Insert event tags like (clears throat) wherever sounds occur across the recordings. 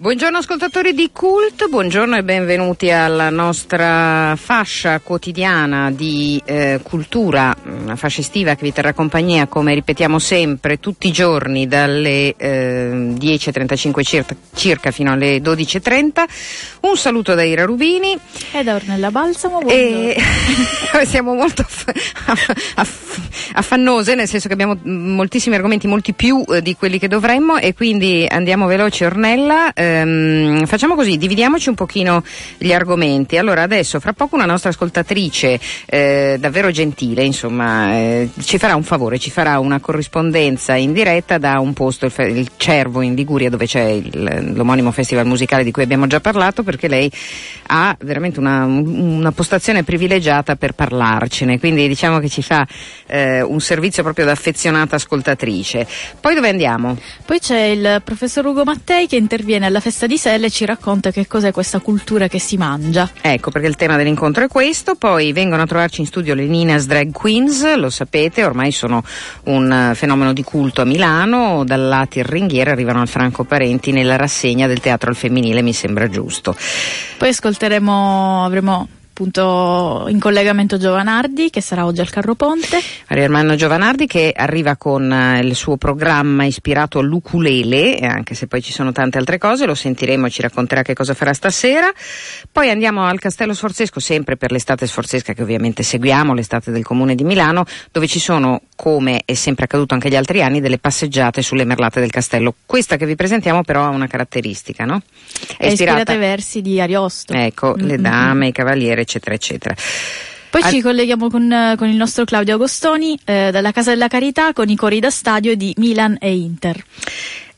Buongiorno ascoltatori di Cult, buongiorno e benvenuti alla nostra fascia quotidiana di eh, cultura, una fascia estiva che vi terrà compagnia come ripetiamo sempre tutti i giorni dalle eh, 10.35 circa, circa, fino alle 12.30. Un saluto da Ira Rubini. E da Ornella Balsamo. E... (laughs) siamo molto aff- aff- affannose, nel senso che abbiamo moltissimi argomenti, molti più eh, di quelli che dovremmo e quindi andiamo veloci Ornella. Eh, ehm, facciamo così, dividiamoci un pochino gli argomenti. Allora, adesso fra poco una nostra ascoltatrice eh, davvero gentile, insomma, eh, ci farà un favore, ci farà una corrispondenza in diretta da un posto, il, il Cervo in Liguria, dove c'è il, l'omonimo festival musicale di cui abbiamo già parlato, perché lei ha veramente una, una postazione privilegiata per parlarcene, quindi diciamo che ci fa eh, un servizio proprio da affezionata ascoltatrice. Poi dove andiamo? Poi c'è il professor Ugo Mattei che interviene alla festa di Selle ci racconta che cos'è questa cultura che si mangia. Ecco, perché il tema dell'incontro è questo, poi vengono a trovarci in studio le Ninas Drag Queens, lo sapete, ormai sono un fenomeno di culto a Milano, dalla Tirringhiera arrivano al Franco Parenti nella rassegna del teatro al femminile, mi sembra giusto. Poi ascolteremo, avremo appunto in collegamento Giovanardi che sarà oggi al Carro Ponte. Maria Ermanno Giovanardi che arriva con eh, il suo programma ispirato all'ukulele, anche se poi ci sono tante altre cose, lo sentiremo ci racconterà che cosa farà stasera. Poi andiamo al Castello Sforzesco, sempre per l'estate sforzesca che ovviamente seguiamo, l'estate del Comune di Milano, dove ci sono, come è sempre accaduto anche gli altri anni, delle passeggiate sulle merlate del castello. Questa che vi presentiamo però ha una caratteristica, no? È, è ispirata, ispirata ai versi di Ariosto. Ecco, mm-hmm. le dame, i cavalieri, eccetera, eccetera. Poi Al... ci colleghiamo con, con, il nostro Claudio Agostoni eh, dalla Casa della Carità con i cori da stadio di Milan e Inter.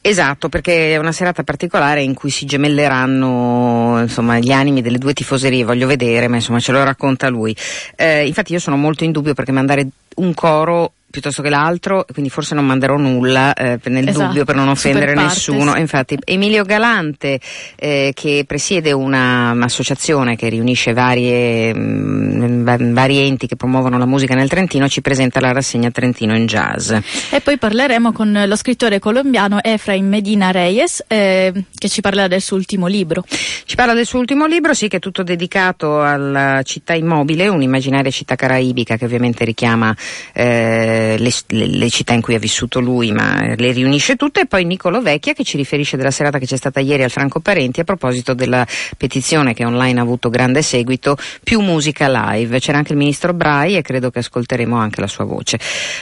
Esatto, perché è una serata particolare in cui si gemelleranno insomma, gli animi delle due tifoserie, voglio vedere, ma insomma ce lo racconta lui. Eh, infatti io sono molto in dubbio perché mandare un coro piuttosto che l'altro, quindi forse non manderò nulla eh, nel esatto, dubbio per non offendere nessuno. Infatti Emilio Galante, eh, che presiede un'associazione che riunisce varie, mh, mm, vari enti che promuovono la musica nel Trentino, ci presenta la rassegna Trentino in Jazz. E poi parleremo con lo scrittore colombiano Efraim Medina Reyes, eh, che ci parlerà del suo ultimo libro. Ci parla del suo ultimo libro, sì, che è tutto dedicato alla città immobile, un'immaginaria città caraibica che ovviamente richiama eh, le, le, città in cui ha vissuto lui, ma le riunisce tutte, e poi Nicolo Vecchia che ci riferisce della serata che c'è stata ieri al Franco Parenti a proposito della petizione che online ha avuto grande seguito, più musica live. C'era anche il ministro Brai e credo che ascolteremo anche la sua voce.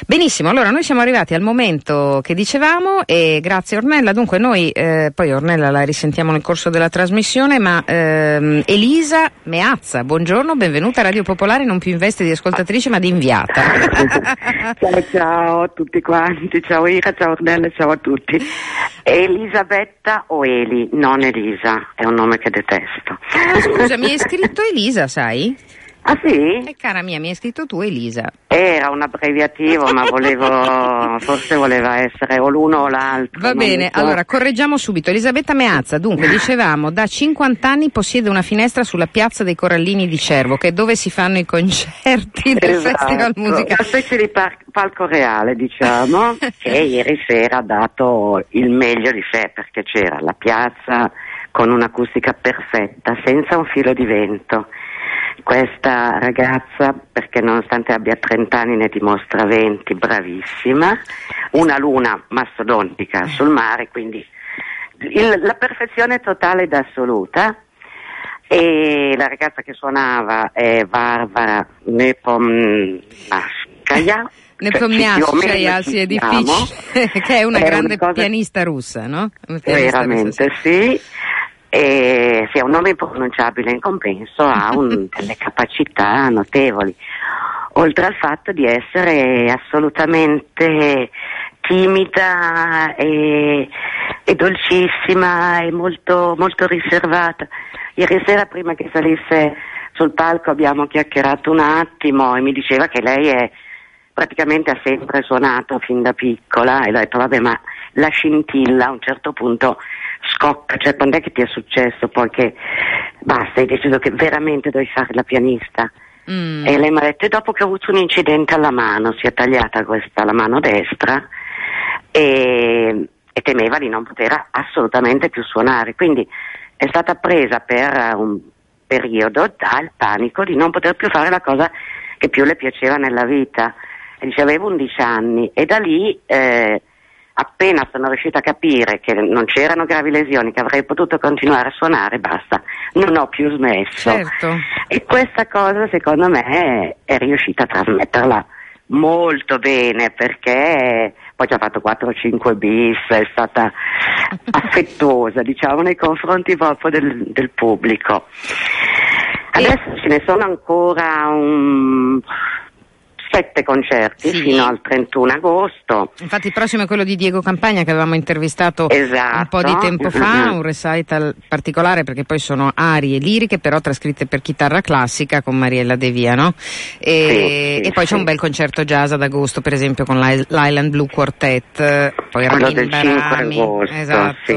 Benissimo, allora noi siamo arrivati al momento che dicevamo e grazie Ornella, dunque noi eh, poi Ornella la risentiamo nel corso della trasmissione, ma ehm, Elisa Meazza, buongiorno, benvenuta a Radio Popolare, non più in veste di ascoltatrice ma di inviata. (laughs) (laughs) Ciao, ciao a tutti quanti, ciao Ira, ciao Ornella, ciao a tutti. Elisabetta o Eli, non Elisa, è un nome che detesto. Scusa, mi hai scritto Elisa, sai? Ah sì? E cara mia, mi hai scritto tu Elisa. Era un abbreviativo, ma volevo, (laughs) forse voleva essere o l'uno o l'altro. Va bene, so. allora correggiamo subito. Elisabetta Meazza, dunque (laughs) dicevamo, da 50 anni possiede una finestra sulla piazza dei Corallini di Cervo, che è dove si fanno i concerti del esatto. festival musicale. Una specie di par- palco reale, diciamo, (laughs) che ieri sera ha dato il meglio di sé, perché c'era la piazza con un'acustica perfetta, senza un filo di vento questa ragazza, perché nonostante abbia 30 anni ne dimostra 20, bravissima, una luna mastodontica sul mare, quindi il, la perfezione totale ed assoluta. E la ragazza che suonava è Varvara Nepomnaskaya. Nepomniaskaya, sì, è difficile, (laughs) che è una è grande una cosa... pianista russa, no? Veramente russa. sì e è un nome impronunciabile in compenso ha un, (laughs) delle capacità notevoli, oltre al fatto di essere assolutamente timida e, e dolcissima e molto, molto riservata. Ieri sera prima che salisse sul palco abbiamo chiacchierato un attimo e mi diceva che lei è praticamente ha sempre suonato fin da piccola e ho detto vabbè ma la scintilla a un certo punto scocca, cioè quando è che ti è successo poi che basta, hai deciso che veramente devi fare la pianista? Mm. E lei mi ha detto, e dopo che ho avuto un incidente alla mano, si è tagliata questa, la mano destra, e, e temeva di non poter assolutamente più suonare. Quindi è stata presa per un periodo dal panico di non poter più fare la cosa che più le piaceva nella vita. E dice avevo 11 anni e da lì eh, appena sono riuscita a capire che non c'erano gravi lesioni, che avrei potuto continuare a suonare, basta, non ho più smesso. Certo. E questa cosa secondo me è, è riuscita a trasmetterla molto bene perché poi ci ha fatto 4-5 bis, è stata (laughs) affettuosa diciamo nei confronti proprio del, del pubblico. Adesso ce ne sono ancora un sette concerti Sì. fino al 31 agosto. Infatti il prossimo è quello di Diego Campagna che avevamo intervistato Esatto. un po' di tempo fa, un recital particolare perché poi sono arie liriche però trascritte per chitarra classica con Mariella De Via, no? E, Sì, e poi c'è un bel concerto jazz ad agosto per esempio con l'I- l'Island Blue Quartet, poi Ramin del 5 Barami. agosto, esatto.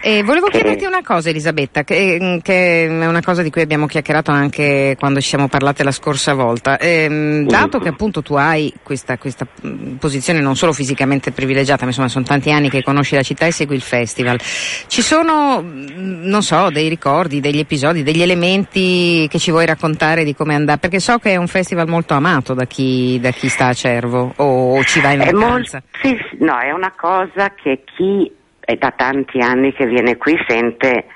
Sì. E volevo chiederti una cosa Elisabetta, che, che è una cosa di cui abbiamo chiacchierato anche quando ci siamo parlate la scorsa volta. Ehm, dato Mm. che appunto tu hai questa, questa mh, posizione non solo fisicamente privilegiata, ma insomma sono tanti anni che conosci la città e segui il festival, ci sono, mh, non so, dei ricordi, degli episodi, degli elementi che ci vuoi raccontare di come andare? Perché so che è un festival molto amato da chi, da chi sta a Cervo o, ci va in È, vacanza. sì, sì, no, è una cosa che chi è da tanti anni che viene qui sente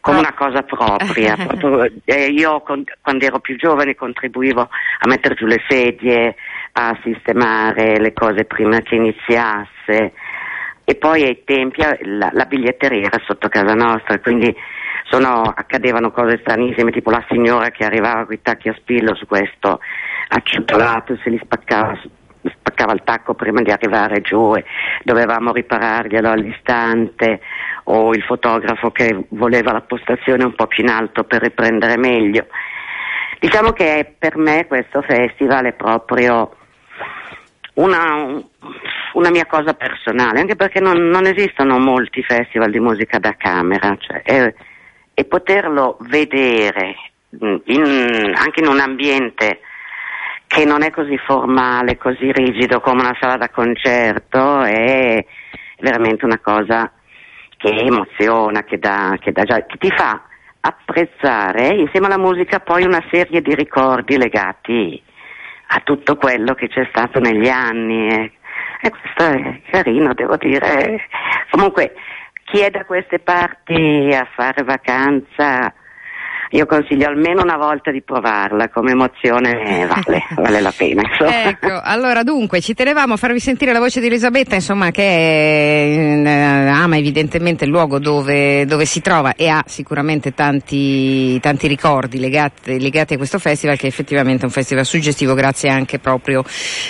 come Ah. una cosa propria. (laughs) Proprio, eh, io con- quando ero più giovane contribuivo a mettere giù le sedie, a sistemare le cose prima che iniziasse e poi ai tempi eh, la, la biglietteria era sotto casa nostra, quindi sono- accadevano cose stranissime, tipo la signora che arrivava con i tacchi a spillo su questo acciottolato e se li spaccava, spaccava il tacco prima di arrivare giù e dovevamo ripararglielo all'istante o il fotografo che voleva la postazione un po' più in alto per riprendere meglio. Diciamo che per me questo festival è proprio una, una mia cosa personale, anche perché non, non esistono molti festival di musica da camera, cioè, e, e poterlo vedere mh, in- anche in un ambiente che non è così formale, così rigido come una sala da concerto, è veramente una cosa che emoziona, che, dà, che, dà già- che ti fa apprezzare insieme alla musica poi una serie di ricordi legati a tutto quello che c'è stato negli anni. E, e questo è carino, devo dire. Comunque, chi è da queste parti a fare vacanza, io consiglio almeno una volta di provarla, come emozione vale, (laughs) vale la pena. Ecco, allora dunque ci tenevamo a farvi sentire la voce di Elisabetta, insomma, che eh, ama evidentemente il luogo dove, dove si trova e ha sicuramente tanti, tanti ricordi legati, legati a questo festival, che è effettivamente un festival suggestivo grazie anche proprio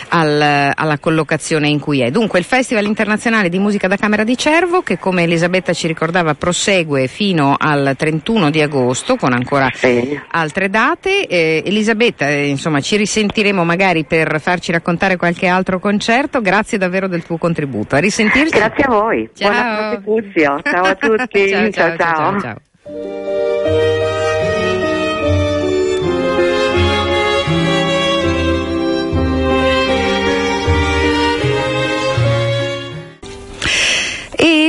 al- alla collocazione in cui è. Dunque il Festival internazionale di musica da camera di Cervo, che come Elisabetta ci ricordava prosegue fino al 31 di agosto con ancora Sì. altre date. Eh, Elisabetta, eh, insomma, ci risentiremo magari per farci raccontare qualche altro concerto. Grazie davvero del tuo contributo. A risentirci. Grazie a voi, Ciao. buona prosecutio, ciao a tutti, (laughs) ciao, ciao, ciao. ciao, ciao,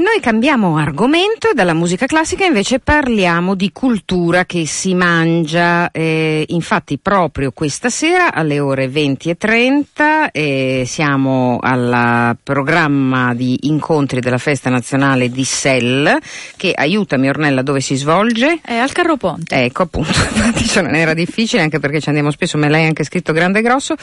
noi cambiamo argomento e dalla musica classica invece parliamo di cultura che si mangia. Eh, infatti proprio questa sera alle ore 20 e 30 eh, siamo al programma di incontri della festa nazionale di Sell che aiutami Ornella dove si svolge. È al Carro Ponte. Ecco appunto, (laughs) infatti cioè, non era difficile anche perché ci andiamo spesso, me l'hai anche scritto grande e grosso.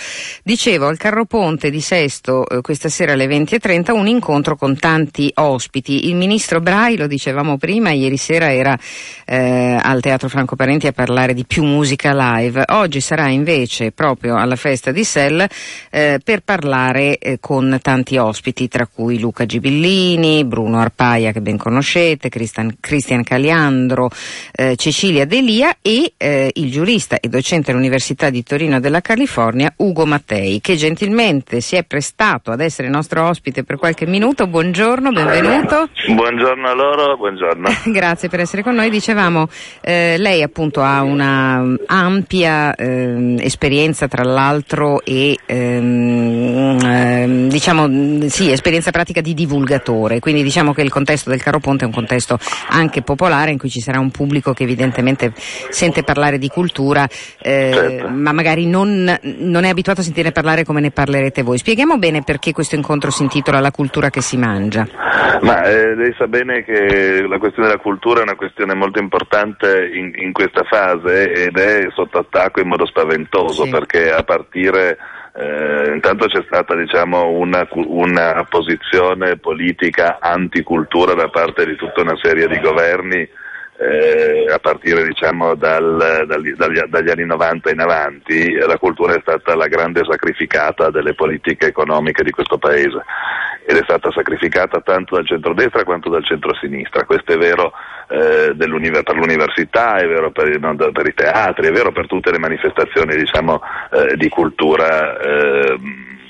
Dicevo, al Carro Ponte di Sesto eh, questa sera alle 20.30 un incontro con tanti ospiti. Il ministro Brai, lo dicevamo prima, ieri sera era eh, al Teatro Franco Parenti a parlare di più musica live. Oggi sarà invece proprio alla festa di Sell eh, per parlare eh, con tanti ospiti, tra cui Luca Gibillini, Bruno Arpaia che ben conoscete, Cristian, Cristian Caliandro, eh, Cecilia Delia e eh, il giurista e docente all'Università di Torino della California Ugo Mattei che gentilmente si è prestato ad essere nostro ospite per qualche minuto. Buongiorno, benvenuto. Benvenuto. Buongiorno a loro, buongiorno. (laughs) Grazie per essere con noi. Dicevamo, eh, lei appunto ha una ampia eh, esperienza tra l'altro e ehm, ehm, diciamo sì, esperienza pratica di divulgatore, quindi diciamo che il contesto del Caro Ponte è un contesto anche popolare in cui ci sarà un pubblico che evidentemente sente parlare di cultura, eh, certo. ma magari non, non è abituato a sentire parlare come ne parlerete voi. Spieghiamo bene perché questo incontro si intitola La cultura che si mangia. Ma eh, lei sa bene che la questione della cultura è una questione molto importante in, in questa fase ed è sotto attacco in modo spaventoso sì. perché a partire eh, intanto c'è stata diciamo, una, una, posizione politica anticultura da parte di tutta una serie di governi eh, a partire diciamo, dal, dagli, dagli, dagli, anni 90 in avanti, la cultura è stata la grande sacrificata delle politiche economiche di questo paese ed è stata sacrificata tanto dal centrodestra quanto dal centrosinistra. Questo è vero eh, per l'università, è vero per, no, per, i teatri, è vero per tutte le manifestazioni diciamo, eh, di cultura eh,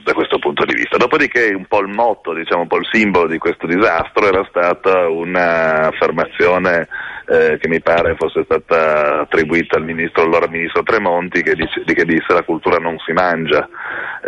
da questo punto di vista. Dopodiché un po' il motto, diciamo, un po' il simbolo di questo disastro era stata un'affermazione eh, che mi pare fosse stata attribuita al ministro, allora ministro Tremonti, che, dice, che disse la cultura non si mangia.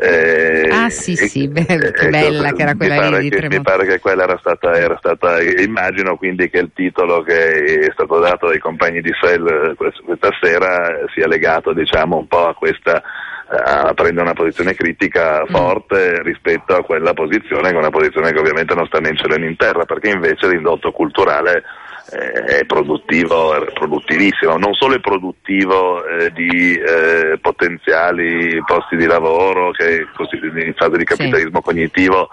Eh, ah sì e, sì, che ecco, bella che era quella lì di che, Tremonti. Mi pare che quella era stata, era stata, immagino quindi che il titolo che è stato dato dai compagni di SEL questa sera sia legato diciamo un po' a questa a prendere una posizione critica mm. forte mm. rispetto a quella posizione che è una posizione che ovviamente non sta né in cielo né in terra perché invece l'indotto culturale è produttivo, è produttivissimo, non solo è produttivo eh, di eh, potenziali posti di lavoro che in fase di capitalismo sì. cognitivo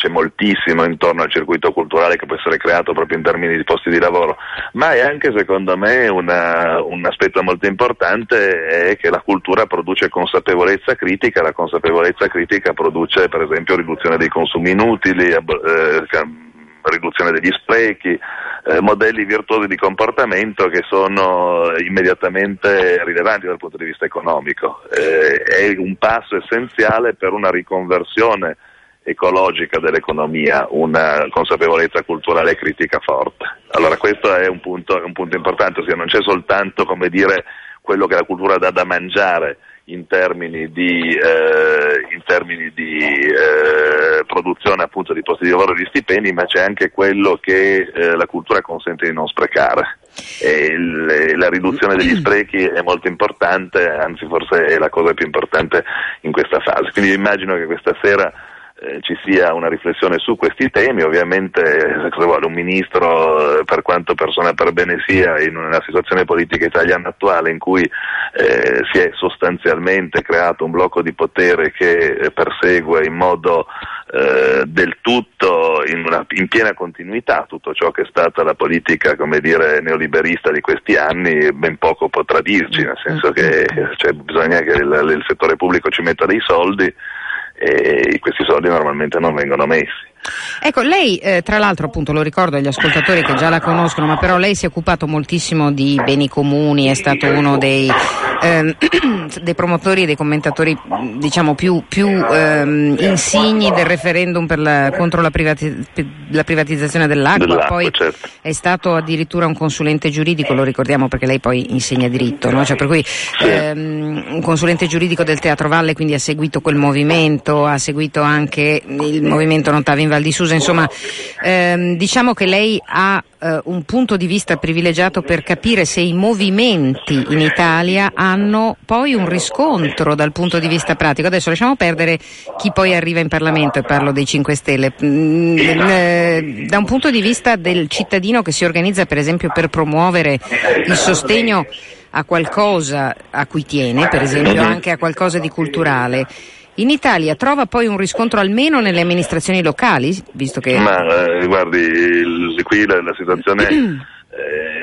c'è moltissimo intorno al circuito culturale che può essere creato proprio in termini di posti di lavoro, ma è anche secondo me una, un aspetto molto importante è che la cultura produce consapevolezza critica, la consapevolezza critica produce per esempio riduzione dei consumi inutili, eh, riduzione degli sprechi, eh, modelli virtuosi di comportamento che sono immediatamente rilevanti dal punto di vista economico. Eh, è un passo essenziale per una riconversione ecologica dell'economia, una consapevolezza culturale critica forte. Allora questo è un punto, un punto importante, ossia non c'è soltanto come dire, quello che la cultura dà da mangiare, in termini di, eh, in termini di eh, produzione appunto di posti di lavoro e di stipendi, ma c'è anche quello che eh, la cultura consente di non sprecare. Il, la riduzione degli sprechi è molto importante, anzi forse è la cosa più importante in questa fase. Quindi immagino che questa sera eh, ci sia una riflessione su questi temi, ovviamente cosa vuole un ministro, eh, per quanto persona per bene sia, in una situazione politica italiana attuale in cui eh, si è sostanzialmente creato un blocco di potere che eh, persegue in modo eh, del tutto in, una, in, piena continuità tutto ciò che è stata la politica dire, neoliberista di questi anni, ben poco potrà dirci, nel senso che cioè, bisogna che il, il settore pubblico ci metta dei soldi e questi soldi normalmente non vengono messi. Ecco, lei eh, tra l'altro appunto lo ricordo agli ascoltatori che già la conoscono, ma però lei si è occupato moltissimo di beni comuni, è stato uno dei, ehm, (clears throat) dei promotori e dei commentatori diciamo più, più ehm, insigni del referendum la, contro la, privati, la, privatizzazione dell'acqua, dell'acqua poi certo. è stato addirittura un consulente giuridico, lo ricordiamo perché lei poi insegna diritto, no? cioè, per cui ehm, un consulente giuridico del Teatro Valle, quindi ha seguito quel movimento, ha seguito anche il movimento Notavi in Val di Susa, insomma ehm, diciamo che lei ha eh, un punto di vista privilegiato per capire se i movimenti in Italia hanno poi un riscontro dal punto di vista pratico. Adesso lasciamo perdere chi poi arriva in Parlamento e parlo dei 5 Stelle. Mm, eh, da un punto di vista del cittadino che si organizza per esempio per promuovere il sostegno a qualcosa a cui tiene, per esempio anche a qualcosa di culturale, in Italia trova poi un riscontro almeno nelle amministrazioni locali, visto che... Ma eh, guardi, il, qui la, la situazione (clears throat)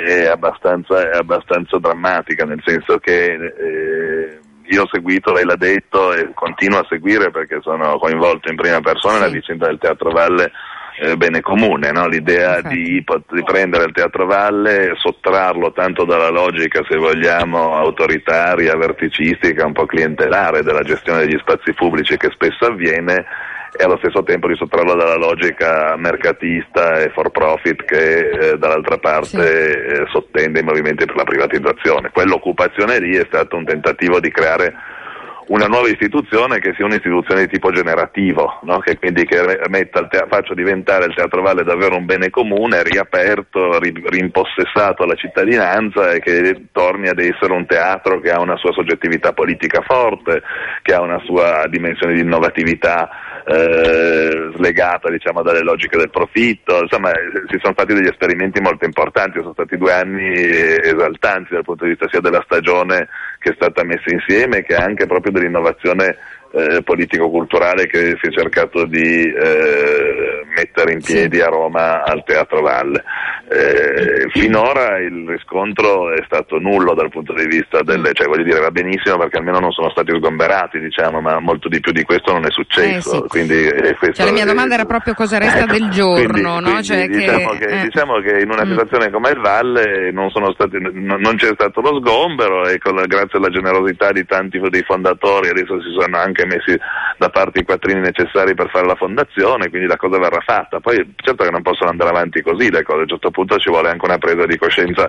è, abbastanza, è, abbastanza, drammatica, nel senso che eh, io ho seguito, lei l'ha detto, e continuo a seguire perché sono coinvolto in prima persona sì. nella vicenda del Teatro Valle eh, bene comune, no? l'idea di, di, prendere il Teatro Valle, sottrarlo tanto dalla logica, se vogliamo, autoritaria, verticistica, un po' clientelare della gestione degli spazi pubblici che spesso avviene e allo stesso tempo di sottrarlo dalla logica mercatista e for profit che eh, dall'altra parte sì. eh, sottende i movimenti per la privatizzazione. Quell'occupazione lì è stato un tentativo di creare una nuova istituzione che sia un'istituzione di tipo generativo, no? che quindi che te- faccia diventare il Teatro Valle davvero un bene comune, riaperto, ri- rimpossessato alla cittadinanza e che torni ad essere un teatro che ha una sua soggettività politica forte, che ha una sua dimensione di innovatività eh, slegata diciamo, dalle logiche del profitto, insomma si sono fatti degli esperimenti molto importanti, sono stati due anni esaltanti dal punto di vista sia della stagione che è stata messa insieme che anche proprio dell'innovazione eh, politico-culturale che si è cercato di eh, mettere in piedi a Roma al Teatro Valle. Eh, finora il riscontro è stato nullo dal punto di vista delle, cioè voglio dire va benissimo perché almeno non sono stati sgomberati diciamo, ma molto di più di questo non è successo. Eh, sì. Quindi, eh, cioè, la mia domanda era proprio cosa resta ecco, del giorno, quindi, no? quindi, cioè diciamo, che, che, eh. diciamo, che, in una mm. situazione come il Valle non, stati, non, non, c'è stato lo sgombero e con, grazie alla generosità di tanti dei fondatori adesso si sono anche messi da parte i quattrini necessari per fare la fondazione, quindi la cosa verrà fatta. Poi certo che non possono andare avanti così le cose, a un certo punto ci vuole anche una presa di coscienza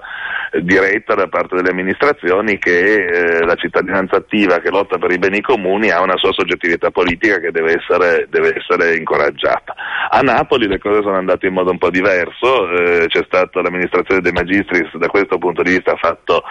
eh, diretta da parte delle amministrazioni che eh, la cittadinanza attiva che lotta per i beni comuni ha una sua soggettività politica che deve essere, deve essere incoraggiata. A Napoli le cose sono andate in modo un po' diverso, eh, c'è stata l'amministrazione dei magistris da questo punto di vista ha fatto,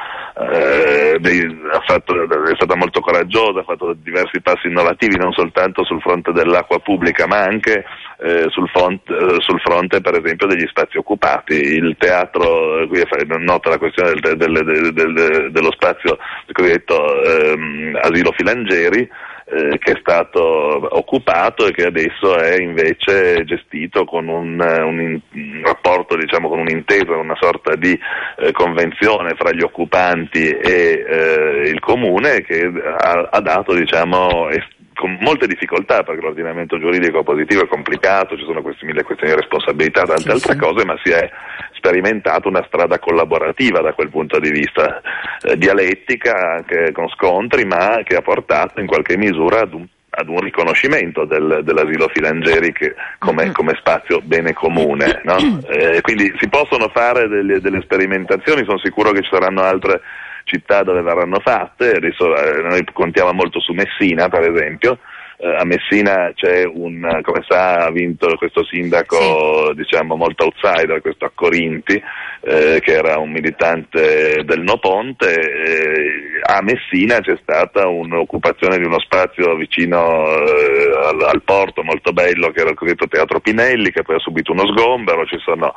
eh, dei, ha fatto, è stata molto coraggiosa, ha fatto diversi passi innovativi non soltanto sul fronte dell'acqua pubblica ma anche eh, sul, fronte, eh, sul, fronte, per esempio degli spazi occupati. Il teatro, qui è nota la questione del, del, del, dello spazio cosiddetto ehm, asilo Filangeri, eh, che è stato occupato e che adesso è invece gestito con un, un, un rapporto, diciamo, con un'intesa, una sorta di eh, convenzione fra gli occupanti e eh, il comune che ha, ha dato diciamo, est- con molte difficoltà perché l'ordinamento giuridico positivo è complicato, ci sono queste mille questioni di responsabilità, tante sì, altre sì. cose, ma si è sperimentato una strada collaborativa da quel punto di vista, eh, dialettica anche con scontri, ma che ha portato in qualche misura ad un ad un riconoscimento del, dell'asilo Filangeri che, come, mm-hmm. come, spazio bene comune. No? (clears throat) Eh, quindi si possono fare delle, delle sperimentazioni, sono sicuro che ci saranno altre città dove verranno fatte, adesso eh, noi contiamo molto su Messina per esempio, eh, a Messina c'è un, come sa, ha vinto questo sindaco sì. diciamo molto outsider, questo a Corinti, eh, che era un militante del No Ponte, eh, a Messina c'è stata un'occupazione di uno spazio vicino eh, al, al, porto molto bello che era il cosiddetto Teatro Pinelli, che poi ha subito uno sgombero, ci sono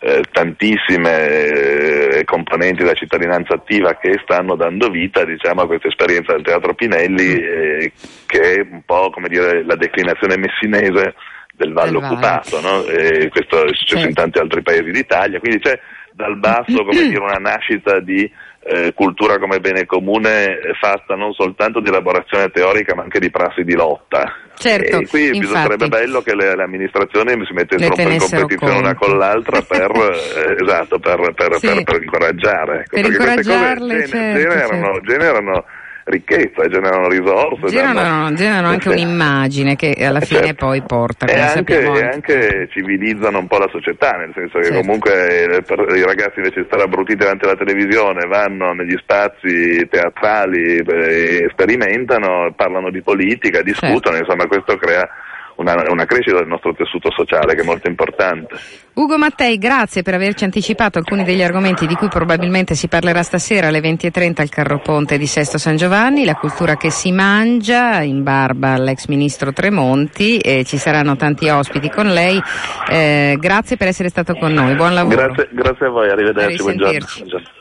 eh, tantissime eh, componenti della cittadinanza attiva che stanno dando vita diciamo, a questa esperienza del Teatro Pinelli, mm. che è un po' come dire, la declinazione messinese del Valle occupato, no? questo è successo certo. in tanti altri paesi d'Italia, quindi c'è dal basso come dire, una nascita di eh, cultura come bene comune fatta non soltanto di elaborazione teorica ma anche di prassi di lotta. Certo, e qui infatti, sarebbe bello che le, le, amministrazioni si mettessero in competizione una con l'altra per, (laughs) eh, esatto, per, per, sì. per, incoraggiare. Ecco, per incoraggiarle, certo, generano, certo. generano ricchezza, generano risorse. Generano, danno... generano anche un'immagine che alla fine certo. poi porta. E anche, e anche, civilizzano un po' la società, nel senso che certo. comunque eh, i ragazzi invece di stare abbruttiti davanti alla televisione vanno negli spazi teatrali, eh, sperimentano, parlano di politica, discutono, certo. insomma questo crea una, una, crescita del nostro tessuto sociale che è molto importante. Ugo Mattei, grazie per averci anticipato alcuni degli argomenti di cui probabilmente si parlerà stasera alle 20.30 al Carro Ponte di Sesto San Giovanni, la cultura che si mangia in barba all'ex ministro Tremonti e ci saranno tanti ospiti con lei. Eh, grazie per essere stato con noi, buon lavoro. Grazie, grazie a voi, arrivederci, buongiorno. buongiorno.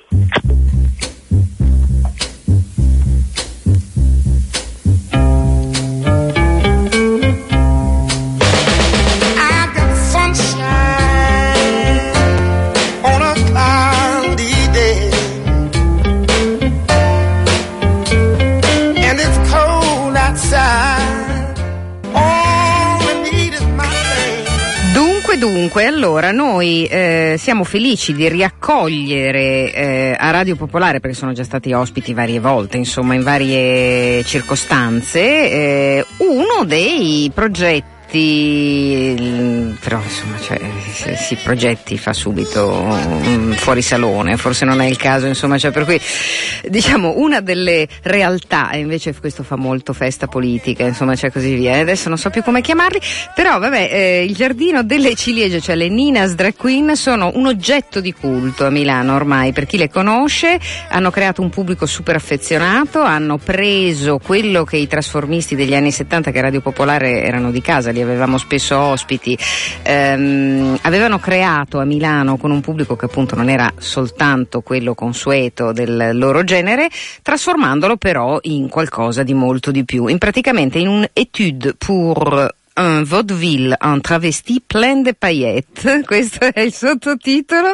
Dunque, allora noi eh, siamo felici di riaccogliere eh, a Radio Popolare, perché sono già stati ospiti varie volte, insomma, in varie circostanze, eh, uno dei progetti progetti, però insomma cioè, si, si, progetti fa subito fuori salone, forse non è il caso, insomma, cioè, per cui diciamo una delle realtà, e invece questo fa molto festa politica, insomma, cioè così via, adesso non so più come chiamarli, però vabbè, eh, il giardino delle ciliegie, cioè le Ninas Drag Queen, sono un oggetto di culto a Milano ormai, per chi le conosce, hanno creato un pubblico super affezionato, hanno preso quello che i trasformisti degli anni 70 che Radio Popolare erano di casa, li avevamo spesso ospiti, ehm, avevano creato a Milano con un pubblico che appunto non era soltanto quello consueto del loro genere, trasformandolo però in qualcosa di molto di più, in praticamente in un étude pour un vaudeville en travesti plein de paillettes, (laughs) questo è il sottotitolo.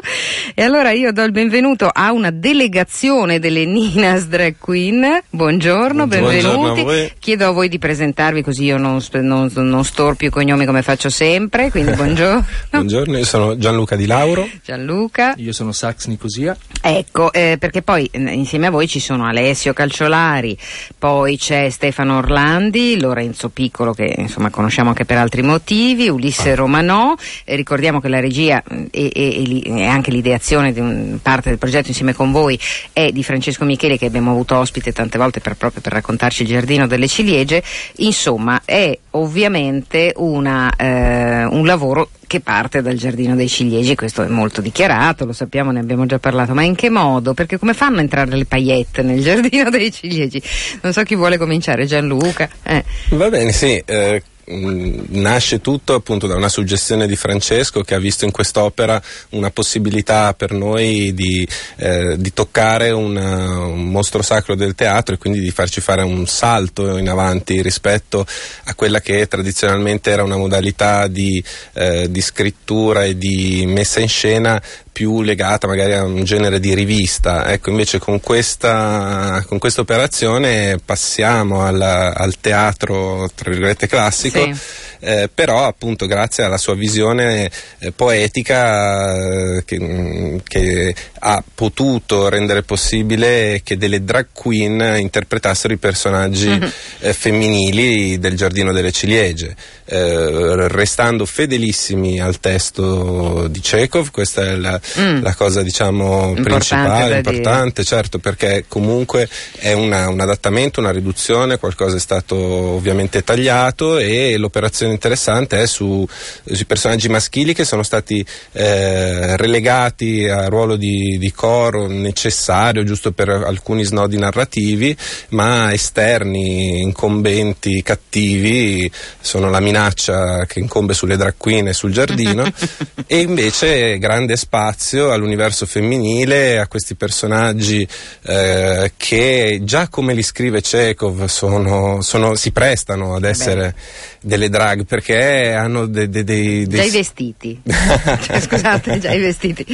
E allora io do il benvenuto a una delegazione delle Ninas Drag Queen. Buongiorno, benvenuti. Buongiorno Chiedo a voi di presentarvi così io non, non, non storpio i cognomi come faccio sempre, quindi (laughs) buongiorno. buongiorno, io sono Gianluca Di Lauro. Gianluca. Io sono Sax Nicosia. Ecco, eh, perché poi insieme a voi ci sono Alessio Calciolari, poi c'è Stefano Orlandi, Lorenzo Piccolo che insomma conosciamo anche per altri motivi, Ulisse Romanò, eh, ricordiamo che la regia e, e, e, anche l'ideazione di un, parte del progetto insieme con voi è di Francesco Michele che abbiamo avuto ospite tante volte per, proprio per raccontarci il giardino delle ciliegie, insomma è ovviamente una, eh, un lavoro che parte dal giardino dei ciliegi, questo è molto dichiarato, lo sappiamo, ne abbiamo già parlato, ma in che modo? Perché come fanno a entrare le paillette nel (laughs) giardino dei ciliegi? Non so chi vuole cominciare, Gianluca. Eh. Va bene, sì. Eh nasce tutto appunto da una suggestione di Francesco che ha visto in quest'opera una possibilità per noi di, eh, di toccare una, un mostro sacro del teatro e quindi di farci fare un salto in avanti rispetto a quella che tradizionalmente era una modalità di, eh, di scrittura e di messa in scena più legata magari a un genere di rivista. Ecco, invece con questa, con questa operazione passiamo alla, al teatro, tra virgolette, classico. Sì eh, però appunto grazie alla sua visione eh, poetica eh, che, che, ha potuto rendere possibile che delle drag queen interpretassero i personaggi mm-hmm. femminili del Giardino delle Ciliegie, eh, restando fedelissimi al testo di Chekhov, questa è la, mm. la cosa diciamo importante principale, importante, certo, perché comunque è una, un adattamento, una riduzione, qualcosa è stato ovviamente tagliato e l'operazione interessante è su, sui personaggi maschili che sono stati eh, relegati al ruolo di, di, coro necessario giusto per alcuni snodi narrativi, ma esterni, incombenti, cattivi, sono la minaccia che incombe sulle drag queen e sul giardino, (laughs) e invece grande spazio all'universo femminile, a questi personaggi eh, che già come li scrive Chekhov sono, sono, si prestano ad essere. Delle drag perché hanno dei... De, de, de, già i vestiti. cioè, (laughs) scusate, già i vestiti.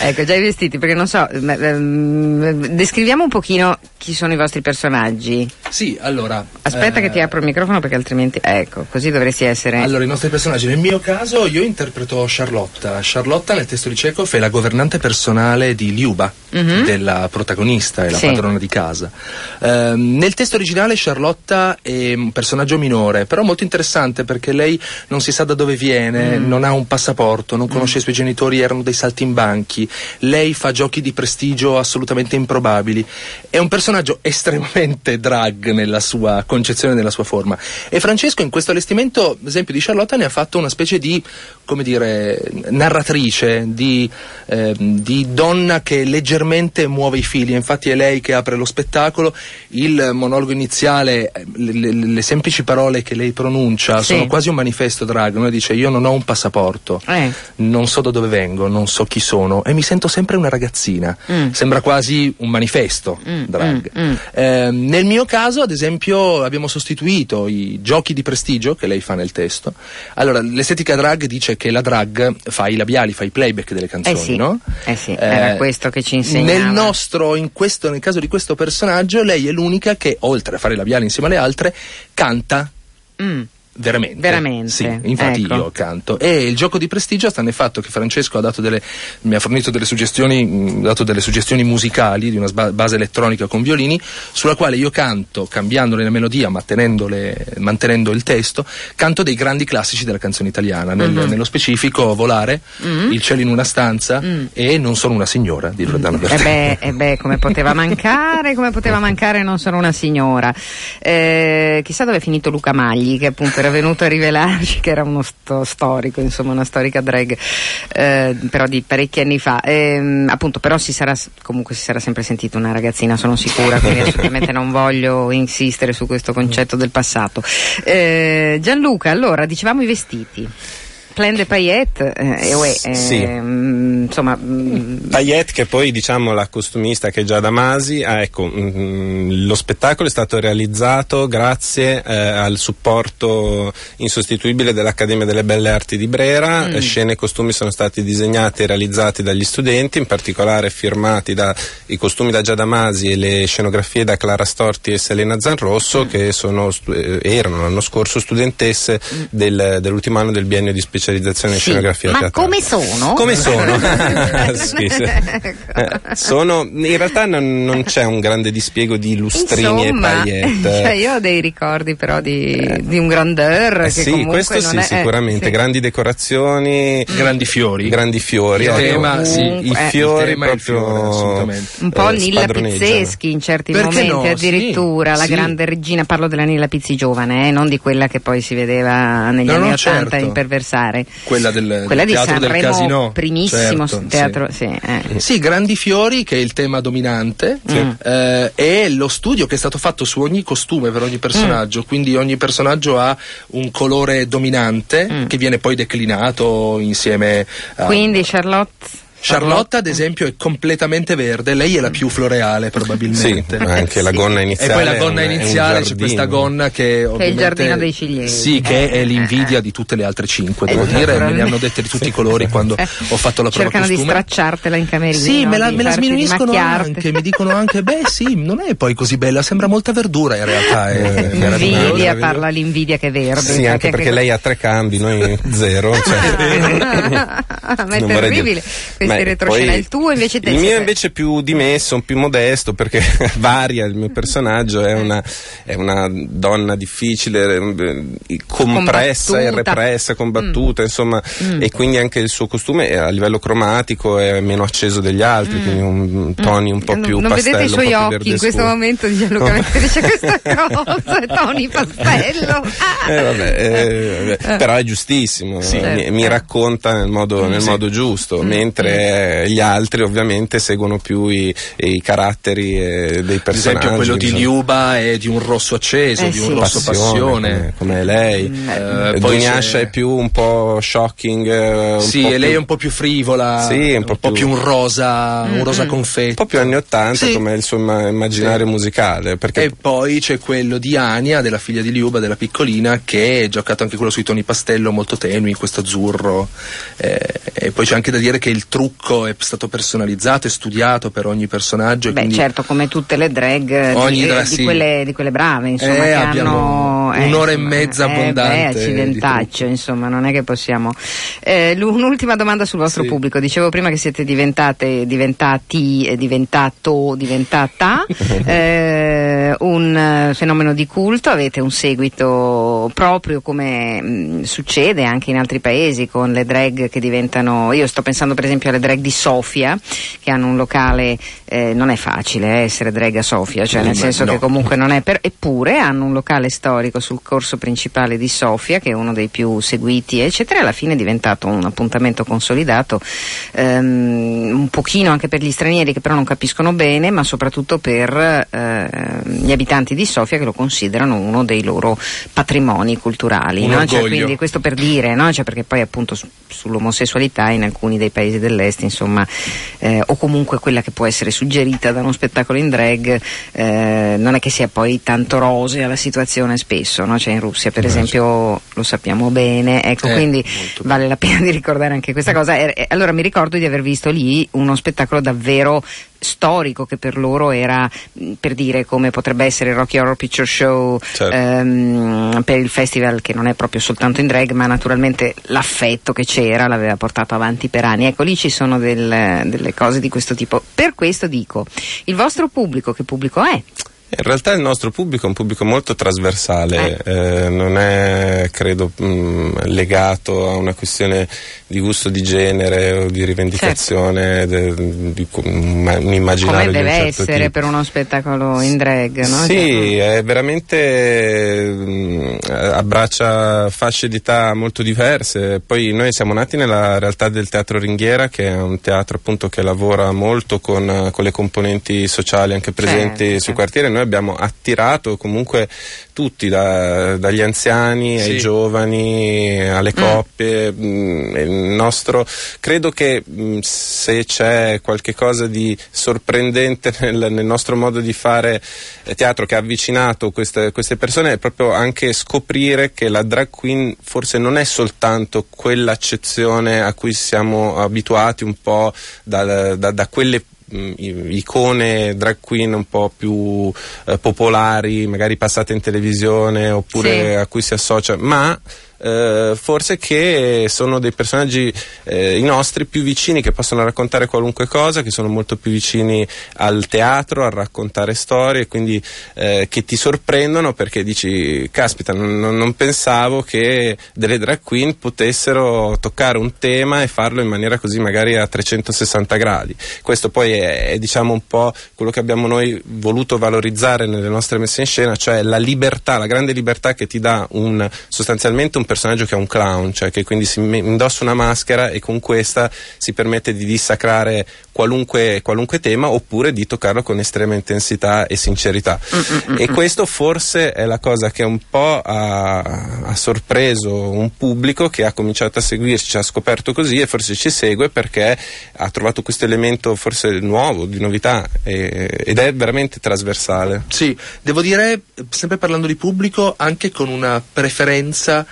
Ecco, già i vestiti, perché non so, ehm, descriviamo un pochino chi sono i vostri personaggi. Sì, allora... Aspetta eh... che ti apro il microfono perché altrimenti... Ecco, così dovresti essere... Allora, i nostri personaggi, nel mio caso io interpreto Charlotta. Charlotta nel testo di Chekhov è la governante personale di Liuba, mm-hmm. della protagonista, è la sì. padrona di casa. Eh, nel testo originale Charlotta è un personaggio minore, però molto interessante perché lei non si sa da dove viene, mm. non ha un passaporto, non conosce mm. i suoi genitori, erano dei saltimbanchi, lei fa giochi di prestigio assolutamente improbabili. È un personaggio (laughs) estremamente drag nella sua concezione, nella sua forma. E Francesco in questo allestimento, ad esempio di Charlotta, ne ha fatto una specie di, come dire, narratrice, di, eh, di donna che leggermente muove i fili. Infatti è lei che apre lo spettacolo, il monologo iniziale, le, le, le semplici parole che lei pronuncia sì. sono quasi un manifesto drag, no? dice io non ho un passaporto, eh. non so da dove vengo, non so chi sono e mi sento sempre una ragazzina, mm. sembra quasi un manifesto mm, drag. Mm, mm. eh, nel mio caso ad esempio abbiamo sostituito i giochi di prestigio che lei fa nel testo, allora l'estetica drag dice che la drag fa i labiali, fa i playback delle canzoni, eh sì. no? Eh sì, era eh, questo che ci insegnava. Nel nostro, in questo, nel caso di questo personaggio, lei è l'unica che oltre a fare i labiali insieme alle altre, canta. Mm Veramente. Veramente. Sì, infatti ecco. io canto. E il gioco di prestigio sta nel fatto che Francesco ha dato delle, mi ha fornito delle suggestioni, mh, dato delle suggestioni musicali di una base elettronica con violini, sulla quale io canto, cambiandole la melodia, ma mantenendo il testo, canto dei grandi classici della canzone italiana. Nel- Mhm. Nello specifico Volare, Mm. Il cielo in una stanza e Non sono una signora di Giordano E Bertè. Mm. beh, eh beh, come poteva (laughs) mancare, come poteva mancare non sono una signora. Eh, chissà dove è finito Luca Magli, che appunto era venuto a rivelarci che era uno sto- storico, insomma, una storica drag, eh, però di parecchi anni fa. Ehm, appunto, però si sarà, comunque si sarà sempre sentita una ragazzina, sono sicura, quindi (laughs) assolutamente non voglio insistere su questo concetto del passato. Eh, Gianluca, allora, dicevamo i vestiti. Plein de paillettes, eh, eh, Sì. mm, insomma, mm, Payet, che poi diciamo la costumista che è Giada Masi, ah, ecco, mm, lo spettacolo è stato realizzato grazie eh, al supporto insostituibile dell'Accademia delle Belle Arti di Brera, Mm. Eh, scene e costumi sono stati disegnati e realizzati dagli studenti, in particolare firmati da i costumi da Giada Masi e le scenografie da Clara Storti e Selena Zanrosso, Mm. che sono, eh, erano l'anno scorso studentesse del- dell'ultimo anno del biennio di specializzazione in Sì, scenografia ma teatrale. come sono? Come sono? (laughs) Sì, sì. Ecco. Eh, sono, in realtà non, non c'è un grande dispiego di lustrini Insomma, e paillette. (laughs) cioè io ho dei ricordi però di, di un grandeur Eh che sì, questo non sì, è, sicuramente. sì. Grandi decorazioni, Grandi fiori. grandi fiori. Il tema, sì, I il fiori il proprio fiore, un po' eh, Nilla. Pizzeschi in certi Perché momenti no? addirittura Sì, la sì. grande regina parlo della Nilla Pizzi giovane eh, non di quella che poi si vedeva negli No, anni no, 80 certo. imperversare Quella del, quella del teatro del Sanremo casino. primissimo certo, teatro sì. sì, eh. Sì, Grandi Fiori, che è il tema dominante, Sì. eh, e lo studio che è stato fatto su ogni costume per ogni personaggio, Mm. quindi ogni personaggio ha un colore dominante Mm. che viene poi declinato insieme a... quindi Charlotte Charlotte, ad esempio, è completamente verde, lei è la più floreale probabilmente. Sì, anche la (laughs) gonna E iniziale. poi la è gonna è iniziale c'è questa gonna che ovviamente- giardino dei ciliegi. Sì, che Eh, è l'invidia di tutte le altre cinque, devo Eh, dire, me le hanno dette di tutti i colori quando Eh, ho fatto la prova cercano di costume. stracciartela in camerino Sì, me la, di me la di sminuiscono anche, mi dicono anche, beh sì, non è poi così bella, sembra molta verdura in realtà. (laughs) È, è Invidia, parla l'invidia che è verde. Sì, anche perché lei ha tre cambi, noi zero. Cioè, (laughs) Ma è non vorrei Beh, retroscena. Il tuo invece te Il mio invece è più dimesso, più modesto perché (laughs) varia il mio personaggio, è una, è una donna difficile, eh, compressa e Combattuta. repressa, combattuta, insomma, Mm. e quindi anche il suo costume a livello cromatico è meno acceso degli altri, quindi un, toni un po' Mm. più non pastello, vedete i suoi occhi in questo momento di Gianluca mentre dice questa (laughs) cosa Tony Pastello Ah! Eh, vabbè, eh, vabbè. però è giustissimo, Sì. mi, Certo. mi racconta nel modo, nel Sì. modo giusto, Mm. mentre eh, gli altri ovviamente seguono più i, i caratteri eh, dei Ad personaggi. esempio quello di. Liuba è di un rosso acceso, Eh di sì. un rosso passione. come, come è lei. Mm, eh, Eh, c'è- è più un po' shocking, eh, un sì, po' e lei più- è un po' più frivola, Sì, un po' più, più- un rosa, un rosa Mm. confetto. un po' più anni 80 Sì. come il suo imma- immaginario musicale, perché E poi c'è quello di Ania, della figlia di Liuba, della piccolina, che è giocato anche quello sui toni pastello molto tenui, questo azzurro. Eh, e poi c'è anche da dire che il trucco è stato personalizzato e studiato per ogni personaggio. e Beh, certo, come tutte le drag eh, Ogni di, eh, di sì. quelle, di quelle brave, insomma, Eh, hanno un'ora e insomma, mezza eh, abbondante beh, di accidentaccio, trucco. insomma, non è che possiamo. Eh, un'ultima domanda sul vostro Sì. pubblico. Dicevo prima che siete diventate, diventati, eh, diventato, diventata (laughs) eh, un eh, fenomeno di culto, avete un seguito proprio come mh, succede anche in altri paesi con le drag che diventano. Io sto pensando per esempio alle drag di Sofia, che hanno un locale, eh, non è facile eh, essere drag a Sofia, cioè nel senso no. che comunque non è per, eppure hanno un locale storico sul corso principale di Sofia, che è uno dei più seguiti, eccetera, e alla fine è diventato un appuntamento consolidato, ehm, un pochino anche per gli stranieri che però non capiscono bene, ma soprattutto per eh, gli abitanti di Sofia che lo considerano uno dei loro patrimoni culturali. No? Cioè, quindi questo per dire, no? Cioè, perché poi appunto su- sull'omosessualità in alcuni dei paesi dell'est, insomma, eh, o comunque quella che può essere suggerita da uno spettacolo in drag, eh, non è che sia poi tanto rosea la situazione spesso. no? cioè in Russia per esempio lo sappiamo bene, ecco Eh, quindi vale la pena di ricordare anche questa cosa. E- e allora mi ricordo di aver visto lì uno spettacolo davvero storico che per loro era mh, per dire come potrebbe essere il Rocky Horror Picture Show Certo. ehm, per il festival che non è proprio soltanto in drag ma naturalmente l'affetto che c'era l'aveva portato avanti per anni ecco lì ci sono del- delle cose di questo tipo per questo dico il vostro pubblico che pubblico è? In realtà il nostro pubblico è un pubblico molto trasversale, eh, non è credo mh, legato a una questione di gusto di genere o di rivendicazione de- di ma- un immaginario come di un deve certo essere tipo. per uno spettacolo in drag no? Sì, Cioè, è veramente mh, abbraccia fasce di età molto diverse. Poi noi siamo nati nella realtà del Teatro Ringhiera, che è un teatro appunto che lavora molto con, eh, con le componenti sociali anche presenti Certo, sul certo. quartiere. Noi abbiamo attirato comunque tutti, da- dagli anziani ai Sì. giovani, alle Mm. coppie. mh, il nostro, credo che mh, se c'è qualche cosa di sorprendente (laughs) nel, nel nostro modo di fare eh, teatro che ha avvicinato queste, queste persone è proprio anche scoprire che la drag queen forse non è soltanto quell'accezione a cui siamo abituati un po' da, da- da quelle icone drag queen un po' più eh, popolari, magari passate in televisione oppure Sì. a cui si associa, ma eh, forse che sono dei personaggi eh, i nostri più vicini che possono raccontare qualunque cosa, che sono molto più vicini al teatro, a raccontare storie, quindi eh, che ti sorprendono perché dici, caspita, non, non- pensavo che delle drag queen potessero toccare un tema e farlo in maniera così magari a 360 gradi. Questo poi è, è, diciamo un po' quello che abbiamo noi voluto valorizzare nelle nostre messe in scena, cioè la libertà, la grande libertà che ti dà un, sostanzialmente un personaggio che è un clown, cioè che quindi si indossa una maschera e con questa si permette di dissacrare qualunque, qualunque tema oppure di toccarlo con estrema intensità e sincerità. E questo forse è la cosa che un po' ha, ha sorpreso un pubblico che ha cominciato a seguirci, ci ha scoperto così e forse ci segue perché ha trovato questo elemento forse nuovo, di novità e- ed è veramente trasversale. Sì, devo dire, sempre parlando di pubblico, anche con una preferenza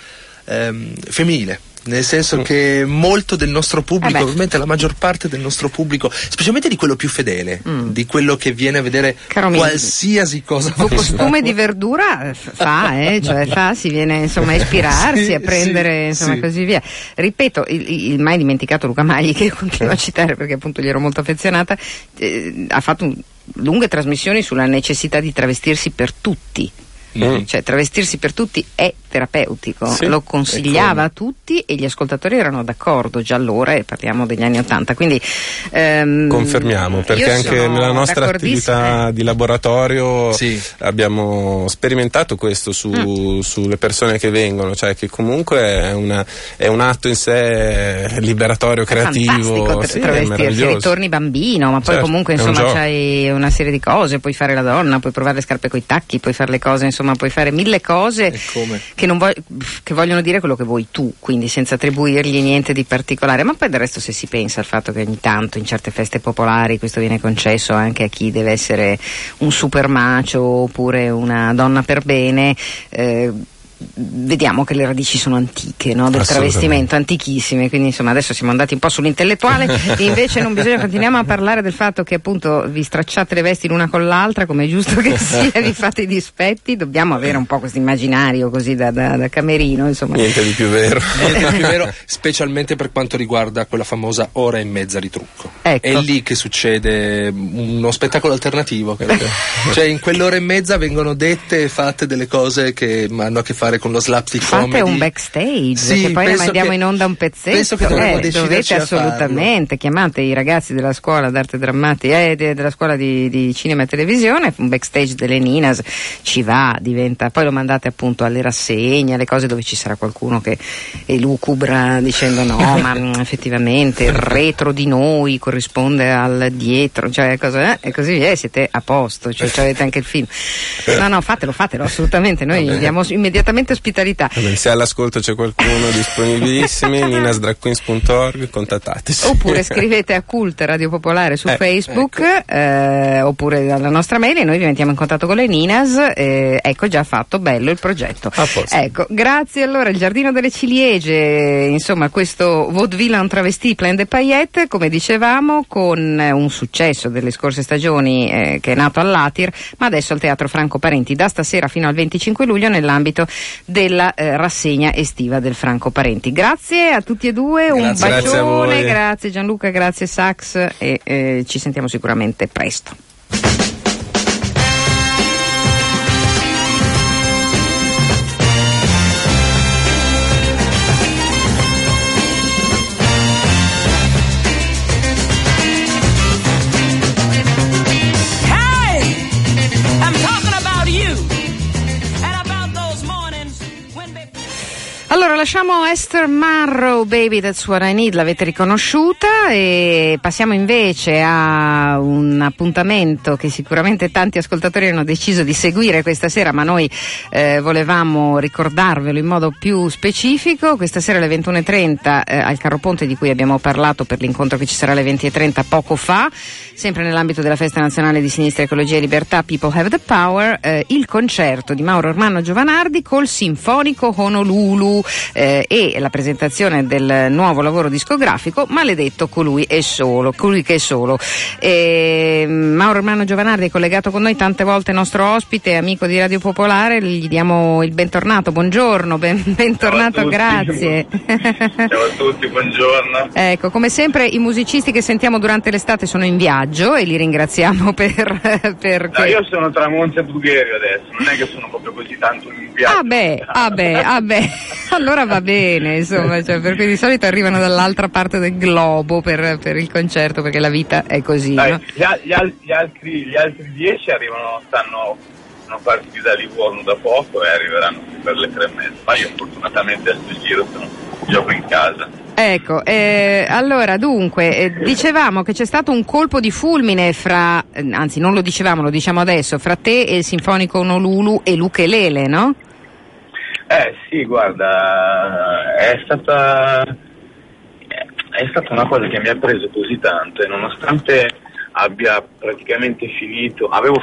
ehm, femminile. Nel senso che molto del nostro pubblico, Eh ovviamente la maggior parte del nostro pubblico, specialmente di quello più fedele, Mm. di quello che viene a vedere Caro mio, qualsiasi cosa Un facciamo. costume di verdura eh, fa, eh, cioè (laughs) fa, si viene insomma a ispirarsi, Sì, a prendere sì, insomma sì. così via. Ripeto, il, il mai dimenticato Luca Magli, che continuo a citare perché appunto gli ero molto affezionata, eh, ha fatto un- lunghe trasmissioni sulla necessità di travestirsi per tutti. Mm. Cioè, travestirsi per tutti è terapeutico, Sì, lo consigliava a tutti e gli ascoltatori erano d'accordo già allora e parliamo degli anni Ottanta. Quindi ehm, Confermiamo, perché anche nella nostra attività eh. di laboratorio Sì. abbiamo sperimentato questo su- Mm. sulle persone che vengono, cioè che comunque è, una- è un atto in sé liberatorio, creativo, Fantastico sì, travestirsi, meraviglioso. ritorni bambino, ma poi Certo, comunque un insomma gioco. c'hai una serie di cose, puoi fare la donna, puoi provare le scarpe coi tacchi, puoi fare le cose, insomma puoi fare mille cose E come? Che, vog- che vogliono dire quello che vuoi tu, quindi senza attribuirgli niente di particolare, ma poi del resto se si pensa al fatto che ogni tanto in certe feste popolari questo viene concesso anche a chi deve essere un super macio oppure una donna per bene, eh, vediamo che le radici sono antiche no? del travestimento, antichissime, quindi insomma adesso siamo andati un po' sull'intellettuale, (laughs) invece non bisogna, continuiamo a parlare del fatto che appunto vi stracciate le vesti l'una con l'altra, come è giusto che (laughs) sia, vi fate i dispetti, dobbiamo avere un po' questo immaginario così da, da- da camerino, insomma. Niente di più vero. (laughs) Niente di più vero, specialmente per quanto riguarda quella famosa ora e mezza di trucco. Ecco. È lì che succede uno spettacolo alternativo. credo. cioè, in quell'ora e mezza vengono dette e fatte delle cose che hanno a che fare con lo slapstick Fate comedy. un backstage, Sì, che poi ne mandiamo che- in onda un pezzetto. penso che dovremmo eh, dovete assolutamente, chiamate i ragazzi della scuola d'arte drammatica e de- della scuola di, di cinema e televisione, un backstage delle Ninas ci va, diventa, poi lo mandate appunto alle rassegne, alle cose dove ci sarà qualcuno che elucubra dicendo no, (laughs) ma mm, effettivamente il retro di noi corrisponde al dietro, cioè cosa, eh, e così via, e siete a posto, cioè, cioè avete anche il film. No, no, fatelo, fatelo assolutamente, noi diamo immediatamente altamente ospitalità. Se all'ascolto c'è qualcuno disponibilissimi, (laughs) ninasdragqueens.org, contattateci. Oppure (laughs) scrivete a Cult Radio Popolare su Eh, Facebook eh, oppure alla nostra mail e noi vi mettiamo in contatto con le Ninas. eh, ecco già fatto, bello il progetto. Ecco, grazie allora, il Giardino delle Ciliegie, insomma questo vaudeville en travesti plein de paillettes, come dicevamo, con eh, un successo delle scorse stagioni eh, che è nato all'Atir, ma adesso al Teatro Franco Parenti, da stasera fino al 25 luglio nell'ambito della eh, rassegna estiva del Franco Parenti. Grazie a tutti e due, un Grazie. Grazie a bacione, voi. grazie Gianluca, grazie Sax e eh, ci sentiamo sicuramente presto. Lasciamo Esther Marrow, Baby That's What I Need, l'avete riconosciuta e passiamo invece a un appuntamento che sicuramente tanti ascoltatori hanno deciso di seguire questa sera, ma noi eh, volevamo ricordarvelo in modo più specifico. Questa sera alle 21.30 eh, al Carro Ponte di cui abbiamo parlato per l'incontro che ci sarà alle 20.30 poco fa, sempre nell'ambito della Festa Nazionale di Sinistra, Ecologia e Libertà, People Have the Power, eh, il concerto di Mauro Ormano Giovanardi col Sinfonico Honolulu eh, e la presentazione del nuovo lavoro discografico Maledetto colui è solo, colui che è solo. Eh, Mauro Ormano Giovanardi è collegato con noi tante volte nostro ospite, amico di Radio Popolare, gli diamo il bentornato, buongiorno, ben- (laughs) bentornato, grazie. Ciao a tutti, buongiorno. (laughs) Ecco, come sempre i musicisti che sentiamo durante l'estate sono in viaggio e li ringraziamo (laughs) per... per No, io sono tra Monza e Brugherio adesso, non è che sono proprio così tanto in viaggio. Ah beh, ah beh, ah beh, allora va bene, insomma, cioè, perché di solito arrivano dall'altra parte del globo per, per il concerto, perché la vita è così, Dai, no? gli, al- gli al- gli altri, gli altri dieci arrivano, stanno, sono partiti da Livorno da poco e arriveranno per le tre e mezza. Ma io fortunatamente a sto giro sono, gioco in casa. Ecco, eh, allora dunque, eh, dicevamo che c'è stato un colpo di fulmine fra, eh, anzi non lo dicevamo, lo diciamo adesso, fra te e il Sinfonico Honolulu e l'Ukelele, no? Eh sì, guarda, è stata, è stata una cosa che mi ha preso così tanto e nonostante abbia praticamente finito, avevo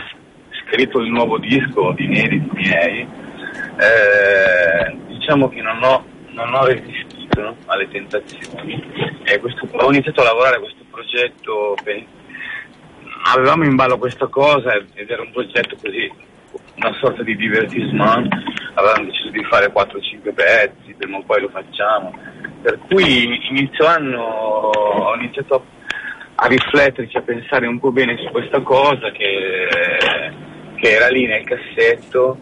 scritto il nuovo disco inediti miei, eh, diciamo che non ho, non ho resistito alle tentazioni. E questo- ho iniziato a lavorare a questo progetto, pe- avevamo in ballo questa cosa ed era un progetto così, una sorta di divertissement, avevamo deciso di fare 4-5 pezzi, prima o poi lo facciamo, per cui inizio anno ho iniziato a rifletterci, a pensare un po' bene su questa cosa che, che era lì nel cassetto.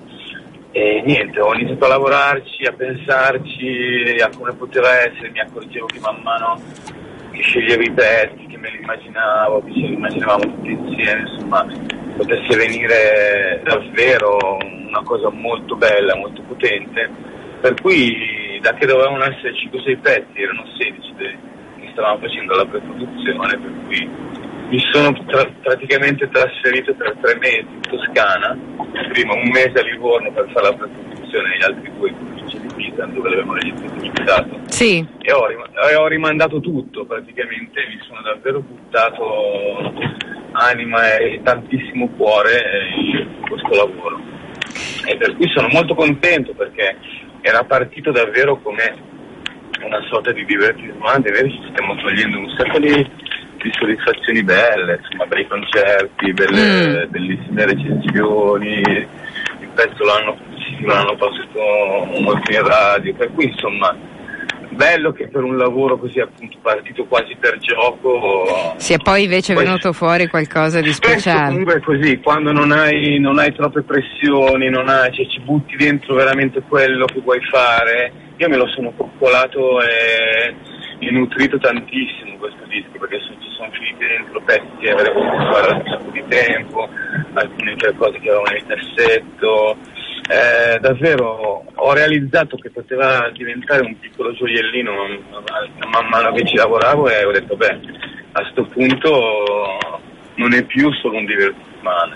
E niente, ho iniziato a lavorarci, a pensarci a come poteva essere, mi accorgevo che man mano che sceglievo i pezzi, che me li immaginavo, che ce li immaginavamo tutti insieme, insomma, potesse venire davvero una cosa molto bella, molto potente, per cui da che dovevano essere 5-6 pezzi, erano 16 de- che stavamo facendo la preproduzione, per cui mi sono tra- praticamente trasferito per tre mesi in Toscana, prima un mese a Livorno per fare la preproduzione e gli altri due Pisa, dove l'avevamo registrato Sì. e ho, e ho rimandato tutto praticamente, mi sono davvero buttato anima e tantissimo cuore eh, in questo lavoro e per cui sono molto contento perché era partito davvero come una sorta di divertimento, è vero ci stiamo togliendo un sacco di, di soddisfazioni belle, insomma bei concerti, belle, Mm. bellissime recensioni, il pezzo l'hanno, l'hanno passato molto in radio, per cui insomma bello che per un lavoro così appunto partito quasi per gioco e poi invece è Poi- venuto fuori qualcosa di (laughs) speciale. comunque è così, quando non hai, non hai troppe pressioni, non hai, cioè, ci butti dentro veramente quello che vuoi fare. Io me lo sono coccolato e, e nutrito tantissimo questo disco perché ci sono finiti dentro pezzi che avrei potuto fare da un sacco di tempo, alcune altre cose che avevo nel cassetto. Eh, davvero ho realizzato che poteva diventare un piccolo gioiellino man, man mano che ci lavoravo e ho detto beh a sto punto non è più solo un divertimento,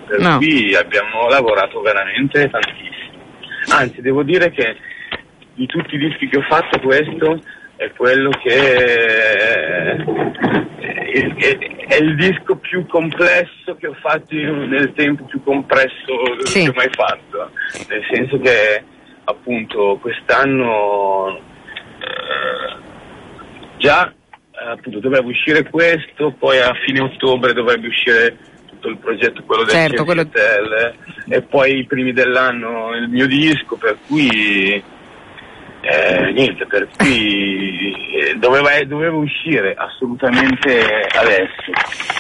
per No. cui abbiamo lavorato veramente tantissimo. anzi devo dire che di tutti i dischi che ho fatto questo è quello che è, è- è- il disco più complesso che ho fatto in- nel tempo più compresso Sì. che ho mai fatto, nel senso che appunto quest'anno eh, già eh, appunto doveva uscire questo, poi a fine ottobre dovrebbe uscire tutto il progetto, quello del Certo, quello- Hotel, e poi i primi dell'anno il mio disco, per cui eh, niente, per cui (laughs) eh, doveva, doveva uscire assolutamente adesso.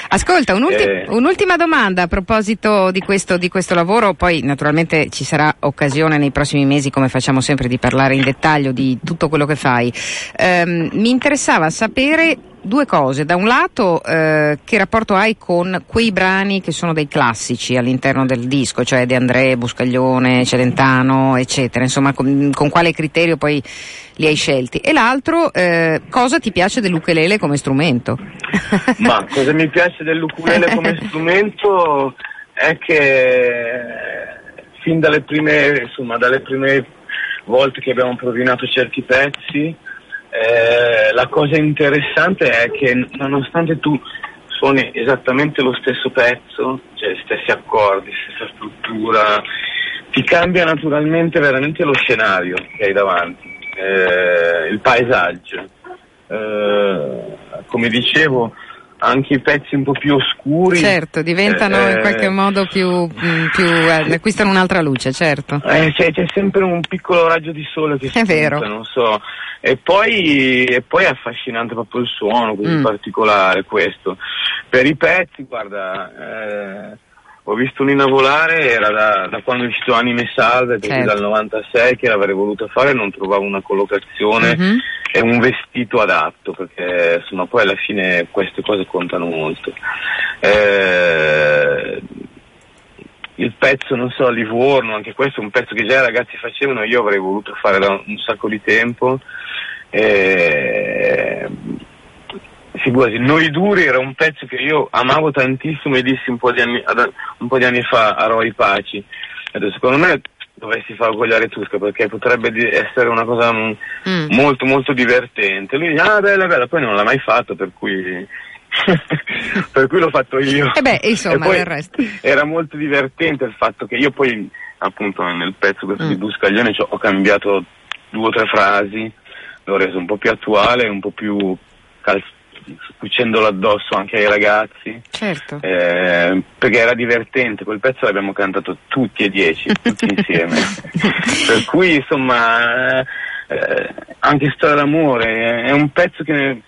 Ascolta, un'ulti- Eh. un'ultima domanda a proposito di questo, di questo lavoro, poi naturalmente ci sarà occasione nei prossimi mesi, come facciamo sempre, di parlare in dettaglio di tutto quello che fai. Ehm, mi interessava sapere due cose. Da un lato, eh, che rapporto hai con quei brani che sono dei classici all'interno del disco, cioè De André, Buscaglione, Celentano, eccetera. Insomma, con, con quale criterio poi li hai scelti? E l'altro, eh, cosa ti piace dell'ukelele come strumento? Ma cosa mi piace dell'ukulele come (laughs) strumento è che fin dalle prime, insomma, dalle prime volte che abbiamo provinato certi pezzi, eh, la cosa interessante è che nonostante tu suoni esattamente lo stesso pezzo, cioè stessi accordi, stessa struttura, ti cambia naturalmente veramente lo scenario che hai davanti, eh, il paesaggio. Eh, come dicevo, anche i pezzi un po' più oscuri. Certo, diventano eh, in qualche modo più, mm, più eh, acquistano un'altra luce, certo. eh, c'è, c'è sempre un piccolo raggio di sole che È vero. spunta, non so. E poi, e poi è affascinante proprio il suono, così Mm. particolare questo. Per i pezzi, guarda, eh, ho visto Nina volare, era da, da quando è uscito Anime Salve, perché Certo. dal 96 che l'avrei voluto fare non trovavo una collocazione Mhm. e un vestito adatto, perché insomma poi alla fine queste cose contano molto. Eh, il pezzo, non so, Livorno, anche questo è un pezzo che già i ragazzi facevano, io avrei voluto fare da un sacco di tempo. Eh, figurati, Noi Duri era un pezzo che io amavo tantissimo e dissi un po' di anni, un po' di anni fa a Roy Paci. Detto, secondo me dovresti farlo con gli Aretusca perché potrebbe essere una cosa mm, Mm. molto molto divertente. Lui dice, ah bella bella, poi non l'ha mai fatto per cui... (laughs) per cui l'ho fatto io. E beh, insomma, E del resto. Era molto divertente il fatto che io poi, appunto, nel pezzo questo di Mm. Buscaglione ho cambiato due o tre frasi, l'ho reso un po' più attuale, un po' più cal- cucendolo addosso anche ai ragazzi. Certo. Eh, perché era divertente, quel pezzo l'abbiamo cantato tutti e dieci, tutti (laughs) insieme. per cui insomma, eh, anche Storia d'amore è un pezzo che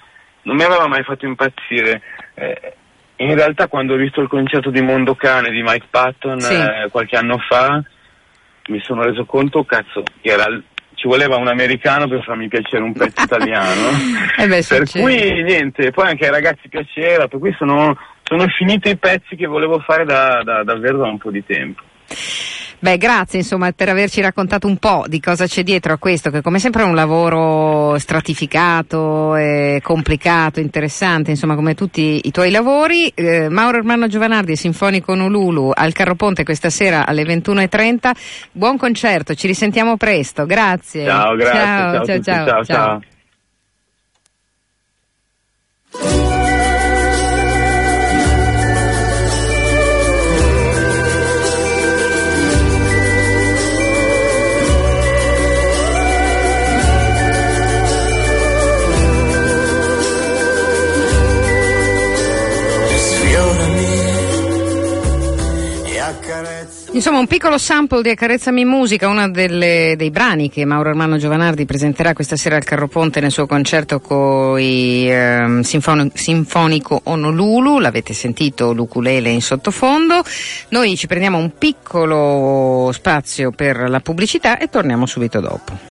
non mi aveva mai fatto impazzire. Eh, in realtà quando ho visto il concerto di Mondo Cane di Mike Patton Sì. eh, qualche anno fa, mi sono reso conto, cazzo, che era ci voleva un americano per farmi piacere un pezzo (laughs) italiano. Eh beh, per succede. cui niente, poi anche ai ragazzi piaceva, per cui sono, sono finiti i pezzi che volevo fare da, da- davvero da un po' di tempo. Beh, grazie insomma per averci raccontato un po' di cosa c'è dietro a questo, che come sempre è un lavoro stratificato, e complicato, interessante, insomma come tutti i tuoi lavori. Eh, Mauro Ermanno Giovanardi, Sinfonico Nululu, al Carroponte questa sera alle 21.30. Buon concerto, ci risentiamo presto, grazie. Ciao, grazie, ciao, ciao, a tutti, ciao, ciao, ciao. Insomma, un piccolo sample di Accarezzami Musica, uno dei brani che Mauro Armano Giovanardi presenterà questa sera al Carroponte nel suo concerto con i ehm, Sinfoni- Sinfonico Honolulu, l'avete sentito l'ukulele in sottofondo. Noi ci prendiamo un piccolo spazio per la pubblicità e torniamo subito dopo.